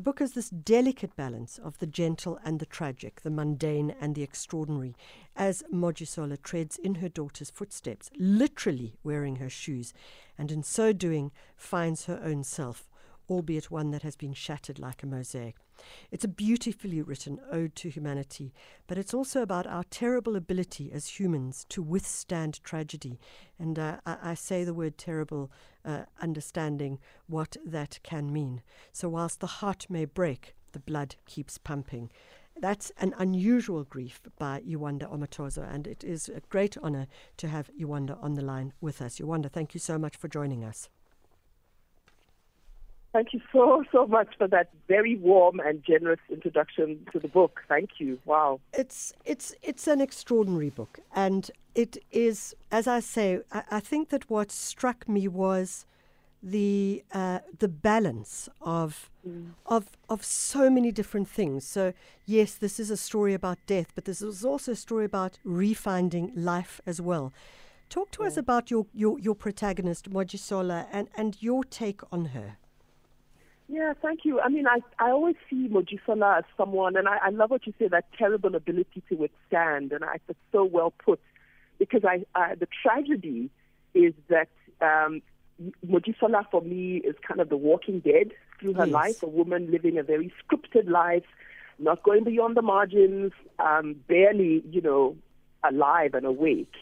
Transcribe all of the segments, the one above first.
The book is this delicate balance of the gentle and the tragic, the mundane and the extraordinary, as Mojisola treads in her daughter's footsteps, literally wearing her shoes, and in so doing finds her own self, albeit one that has been shattered like a mosaic. It's a beautifully written ode to humanity, but it's also about our terrible ability as humans to withstand tragedy. And uh, I, I, say the word terrible, uh, understanding what that can mean. So, whilst the heart may break, the blood keeps pumping. That's an unusual grief by Yewande Omotoso, and it is a great honor to have Yewande on the line with us. Yewande, thank you so much for joining us. Thank you so, so much for that very warm and generous introduction to the book. Thank you. Wow. It's, it's, it's an extraordinary book. And it is, as I say, I, I think that what struck me was the, uh, the balance of, mm. of, of so many different things. So, yes, this is a story about death, but this is also a story about refinding life as well. Talk to yeah. us about your, your, your protagonist, Mojisola, and, and your take on her. Yeah, thank you. I mean, I, I always see Mojisola as someone, and I, I love what you say, that terrible ability to withstand, and I, it's so well put, because I, I the tragedy is that um, Mojisola for me is kind of the walking dead through her yes. life, a woman living a very scripted life, not going beyond the margins, um, barely, you know, alive and awake.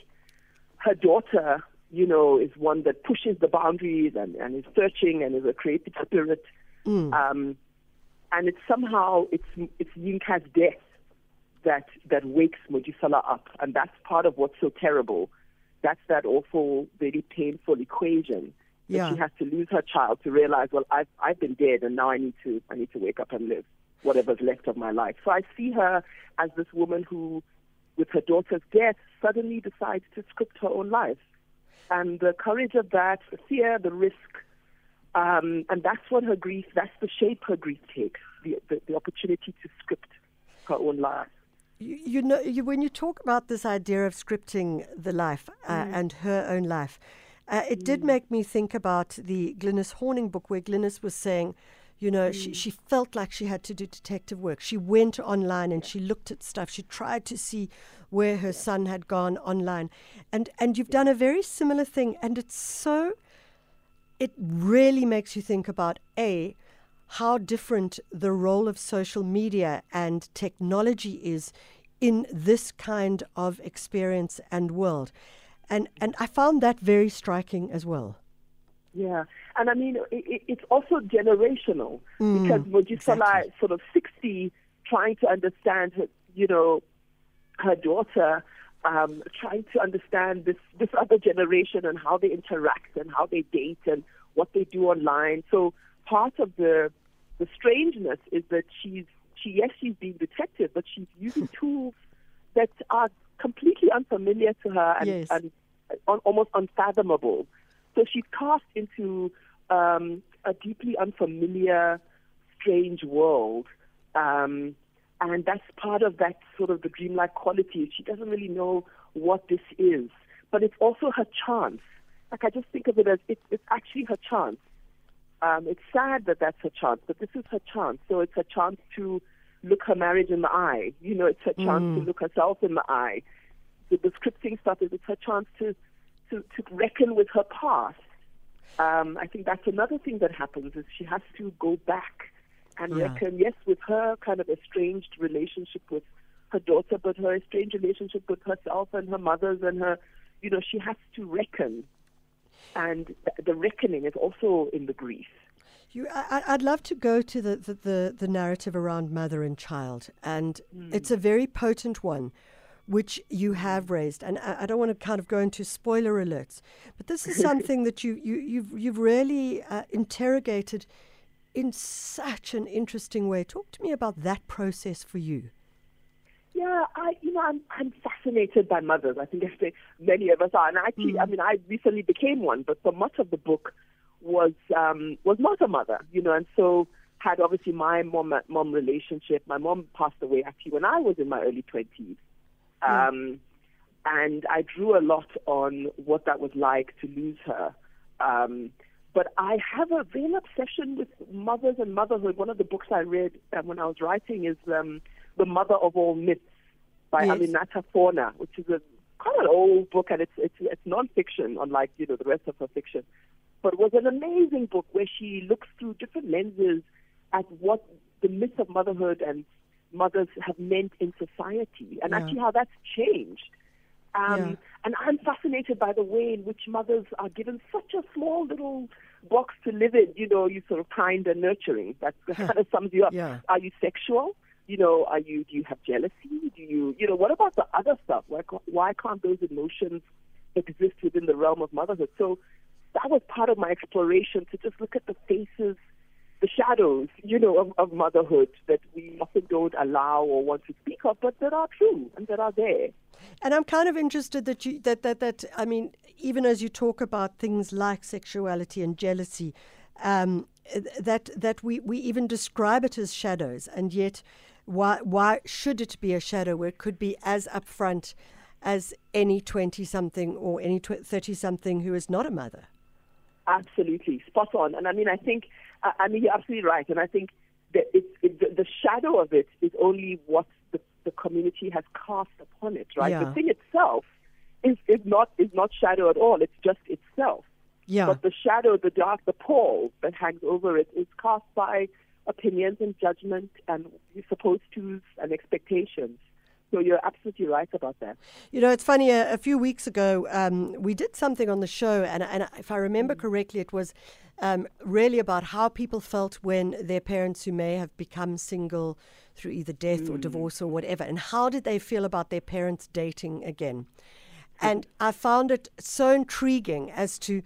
Her daughter, you know, is one that pushes the boundaries and, and is searching and is a creative spirit. Mm. Um, and it's somehow it's it's Yinka's death that that wakes Mojisola up, and that's part of what's so terrible. That's that awful, very painful equation that yeah. she has to lose her child to realize, well, I've I've been dead, and now I need to I need to wake up and live whatever's left of my life. So I see her as this woman who, with her daughter's death, suddenly decides to script her own life, and the courage of that, the fear, the risk um, and that's what her grief, that's the shape her grief takes, the, the, the opportunity to script her own life. You, you know, you, when you talk about this idea of scripting the life uh, mm. and her own life, uh, it mm. did make me think about the Glynis Horning book where Glynis was saying, you know, mm. she, she felt like she had to do detective work. She went online and she looked at stuff. She tried to see where her son had gone online. And, and you've done a very similar thing. And it's so it really makes you think about A, how different the role of social media and technology is in this kind of experience and world. And, and I found that very striking as well. Yeah, and I mean, it, it's also generational mm, because Mojisola exactly. sort of 60, trying to understand, her, you know, her daughter um, trying to understand this this other generation and how they interact and how they date and what they do online. So part of the the strangeness is that she's she yes she's being detective, but she's using tools that are completely unfamiliar to her and, yes. and almost unfathomable. So she's cast into um, a deeply unfamiliar, strange world. Um, and that's part of that sort of the dreamlike quality. She doesn't really know what this is, but it's also her chance. Like I just think of it as it, it's actually her chance. Um, it's sad that that's her chance, but this is her chance. So it's her chance to look her marriage in the eye. You know, it's her chance mm. to look herself in the eye. The, the scripting stuff is it's her chance to to, to reckon with her past. Um, I think that's another thing that happens is she has to go back and yeah. reckon, yes, with her kind of estranged relationship with her daughter, but her estranged relationship with herself and her mothers and her, you know, she has to reckon. And the reckoning is also in the grief. You, I, would love to go to the, the, the, the, narrative around mother and child, and mm. it's a very potent one, which you have raised. And I, I, don't want to kind of go into spoiler alerts, but this is something that you, you, you've, you've really uh, interrogated in such an interesting way. Talk to me about that process for you. Yeah, I you know I'm I'm fascinated by mothers. I think as many of us are, and actually, mm. I mean, I recently became one, but for much of the book was um, was not a mother, you know, and so had obviously my mom mom relationship. My mom passed away actually when I was in my early twenties, mm. um, and I drew a lot on what that was like to lose her. Um, but I have a real obsession with mothers and motherhood. One of the books I read um, when I was writing is um, The Mother of All Myths by yes. Aminata Forna, which is a quite an old book and it's it's it's nonfiction, unlike you know the rest of her fiction. But it was an amazing book where she looks through different lenses at what the myth of motherhood and mothers have meant in society and yeah. actually how that's changed. Um, yeah. And I'm fascinated by the way in which mothers are given such a small little box to live in. You know, you sort of kind and nurturing. That kind of sums you up. Yeah. Are you sexual? You know, are you? Do you have jealousy? Do you? You know, what about the other stuff? Why, why can't those emotions exist within the realm of motherhood? So that was part of my exploration to just look at the faces the shadows, you know, of, of motherhood that we often don't allow or want to speak of, but that are true and that are there. And I'm kind of interested that you that that that I mean, even as you talk about things like sexuality and jealousy, um, that that we, we even describe it as shadows, and yet why why should it be a shadow where it could be as upfront as any twenty something or any thirty something who is not a mother? Absolutely, spot on. And I mean, I think I, I mean, you're absolutely right. And I think that it, it, the, the shadow of it is only what the, the community has cast upon it, right? Yeah. The thing itself is, is not is not shadow at all. It's just itself. Yeah. But the shadow, the dark, the pall that hangs over it is cast by opinions and judgment and supposed tos and expectations. So you're absolutely right about that. You know, it's funny. A, a few weeks ago, um, we did something on the show, and, and if I remember correctly, it was um, really about how people felt when their parents who may have become single through either death mm. or divorce or whatever, and how did they feel about their parents dating again. And I found it so intriguing as to,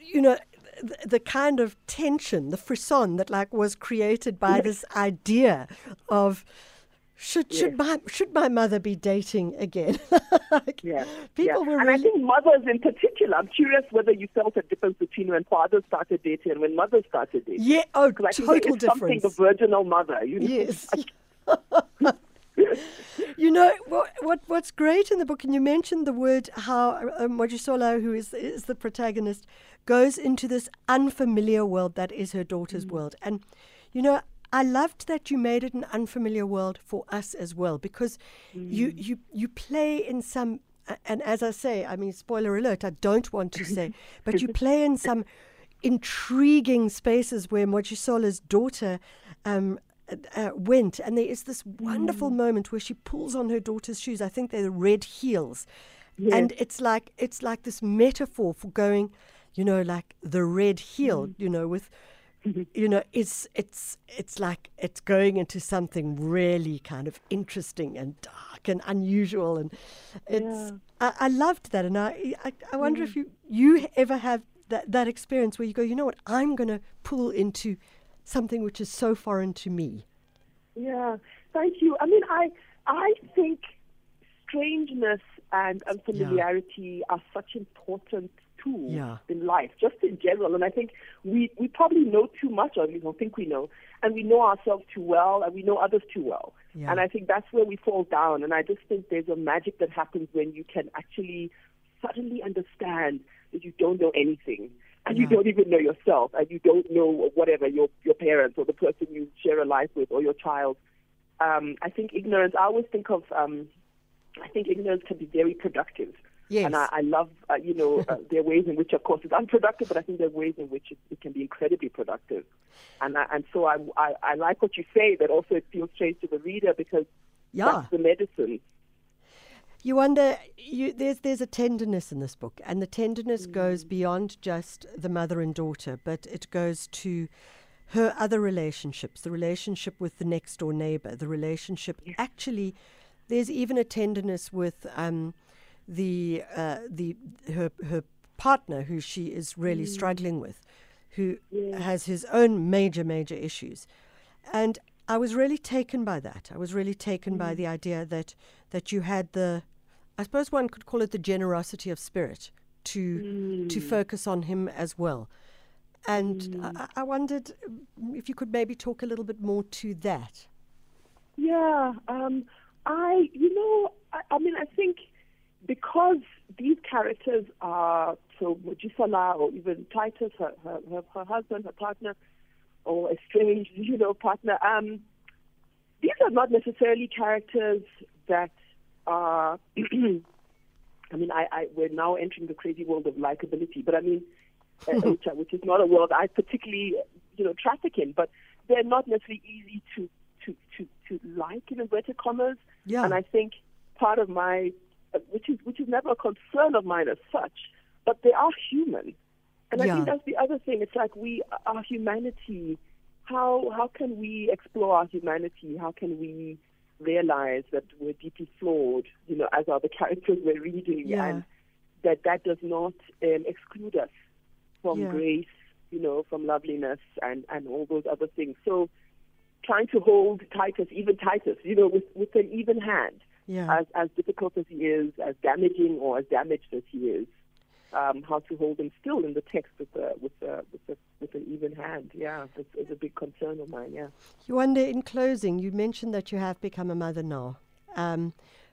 you know, the, the kind of tension, the frisson that like was created by this idea of should yes. should my should my mother be dating again? like, yeah, people yeah. were. And really... I think mothers in particular. I'm curious whether you felt a difference between when fathers started dating and when mothers started dating. Yeah, oh, total difference. Something the virginal mother. You know? Yes. you know what, what? What's great in the book, and you mentioned the word how um, Mojisola, who is is the protagonist, goes into this unfamiliar world that is her daughter's mm. world, and you know I loved that you made it an unfamiliar world for us as well because mm. you, you you play in some and as I say, I mean spoiler alert, I don't want to say, but you play in some intriguing spaces where Mojisola's daughter um, uh, went, and there is this wonderful mm. moment where she pulls on her daughter's shoes. I think they're red heels, yes. and it's like it's like this metaphor for going, you know, like the red heel, mm. you know, with you know, it's it's it's like it's going into something really kind of interesting and dark and unusual, and it's yeah. I, I, loved that, and I I, I wonder mm. if you you ever have that that experience where you go, you know what, I'm going to pull into something which is so foreign to me. Yeah, thank you. I mean, I I think strangeness and unfamiliarity yeah. are such important yeah. in life, just in general. And I think we, we probably know too much, or we don't think we know, and we know ourselves too well, and we know others too well. Yeah. And I think that's where we fall down. And I just think there's a magic that happens when you can actually suddenly understand that you don't know anything. And yeah. you don't even know yourself, and you don't know whatever your your parents or the person you share a life with or your child. Um, I think ignorance. I always think of. Um, I think ignorance can be very productive Yes. And I, I love, uh, you know, uh, there are ways in which, of course, it's unproductive, but I think there are ways in which it, it can be incredibly productive. And I, and so I, I, I like what you say, that also it feels strange to the reader because yeah. that's the medicine. You wonder, you, there's, there's a tenderness in this book, and the tenderness mm. goes beyond just the mother and daughter, but it goes to her other relationships, the relationship with the next door neighbor, the relationship. Yes. Actually, there's even a tenderness with um, the uh, the her her partner who she is really mm. struggling with, who yeah. has his own major major issues, and I was really taken by that. I was really taken mm. by the idea that that you had the, I suppose one could call it the generosity of spirit to mm. to focus on him as well. And mm. I, I, wondered if you could maybe talk a little bit more to that. Yeah, um, I, you know, I, I mean, I think because these characters are So Mojisola or even Titus, her, her, her, husband, her partner, or a strange, you know, partner. Um, these are not necessarily characters that are. I mean, I, I, we're now entering the crazy world of likability, but I mean, uh, which, which is not a world I particularly, you know, traffic in. But they're not necessarily easy to to to to like in inverted commas. Yeah. And I think part of my, uh, which is which is never a concern of mine as such, but they are human. And I think that's the other thing. It's like we, our humanity. How how can we explore our humanity? How can we realize that we're deeply flawed? You know, as are the characters we're reading, Yeah. and that that does not um, exclude us from Yeah. grace. You know, from loveliness and and all those other things. So, trying to hold Titus, even Titus, you know, with with an even hand Yeah. as as difficult as he is, as damaging or as damaged as he is, um, how to hold him still in the text with a with a with a with an even hand. Yeah, it's, it's a big concern of mine. Yeah. You wonder, in closing, you mentioned that you have become a mother now. Um,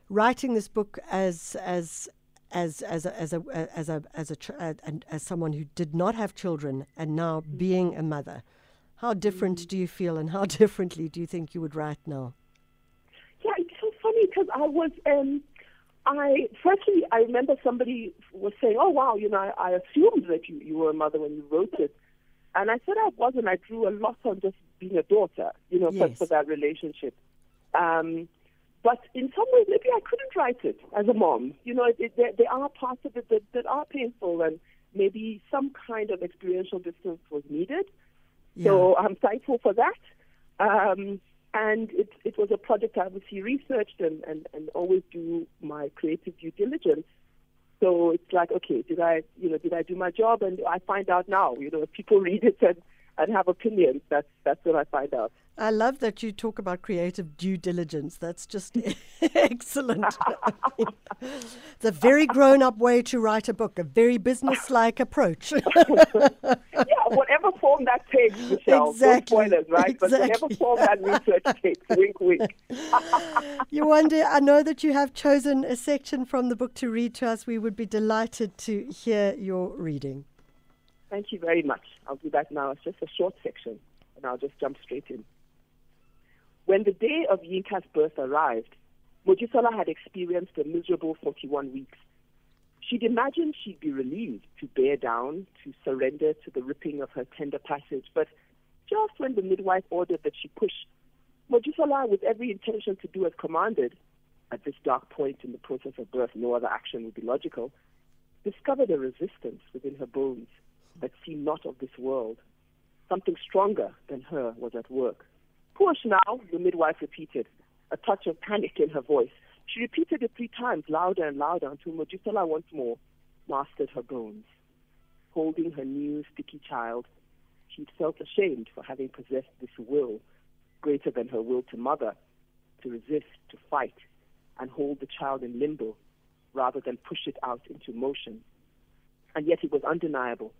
writing this book as as as as a, as a as a as a and as someone who did not have children and now being a mother, how different do you feel, and how differently do you think you would write now? Yeah, it's so funny because I was, um, I firstly I remember somebody was saying, "Oh wow, you know, I, I assumed that you you were a mother when you wrote it," and I said I wasn't. I drew a lot on just being a daughter, you know, for, Yes. for that relationship. Um, but in some ways, maybe I couldn't write it as a mom. You know, it, it, there, there are parts of it that, that are painful, and maybe some kind of experiential distance was needed. So I'm thankful for that. Um, and it, it was a project I obviously researched and, and, and always do my creative due diligence. So it's like, okay, did I, you know, did I do my job? And I find out now, you know, if people read it and, and have opinions, that's, that's what I find out. I love that you talk about creative due diligence. That's just excellent. I mean, it's a very grown up way to write a book, a very business like approach. Yeah, whatever form that takes, Michelle. Exactly, No spoilers, right? But exactly. whatever form that research takes, wink, wink. you wonder, I know that you have chosen a section from the book to read to us. We would be delighted to hear your reading. Thank you very much. I'll do that now. It's just a short section, and I'll just jump straight in. When the day of Yinka's birth arrived, Mojisola had experienced a miserable 41 weeks. She'd imagined she'd be relieved to bear down, to surrender to the ripping of her tender passage, but just when the midwife ordered that she push, Mojisola, with every intention to do as commanded, at this dark point in the process of birth, no other action would be logical, discovered a resistance within her bones that seemed not of this world. Something stronger than her was at work. Push now, the midwife repeated, a touch of panic in her voice. She repeated it three times, louder and louder, until Mojisola once more mastered her bones. Holding her new, sticky child, she'd felt ashamed for having possessed this will, greater than her will to mother, to resist, to fight, and hold the child in limbo, rather than push it out into motion. And yet it was undeniable.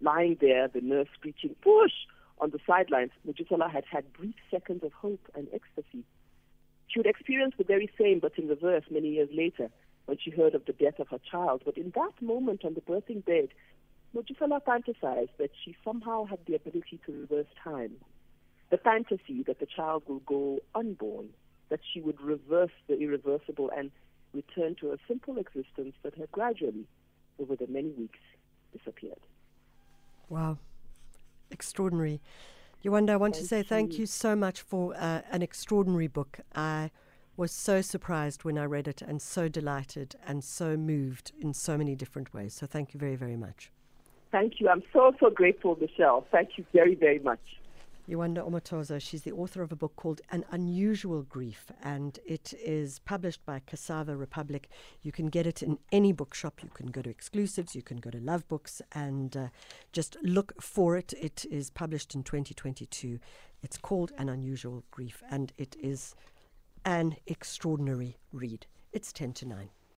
Lying there, the nurse screeching, push! On the sidelines, Mojisola had had brief seconds of hope and ecstasy. She would experience the very same, but in reverse, many years later, when she heard of the death of her child. But in that moment on the birthing bed, Mojisola fantasized that she somehow had the ability to reverse time. The fantasy that the child will go unborn, that she would reverse the irreversible and return to a simple existence that had gradually, over the many weeks, disappeared. Wow. Extraordinary. Yewande, I want to Thank say thank you. you so much for uh, an extraordinary book. I was so surprised when I read it and so delighted and so moved in so many different ways. So thank you very, very much. Thank you. I'm so, so grateful, Michelle. Thank you very, very much. Yewande Omotoso, she's the author of a book called An Unusual Grief, and it is published by Cassava Republic. You can get it in any bookshop. You can go to exclusives, you can go to Love Books, and uh, just look for it. It is published in 2022. It's called An Unusual Grief, and it is an extraordinary read. It's 10 to 9.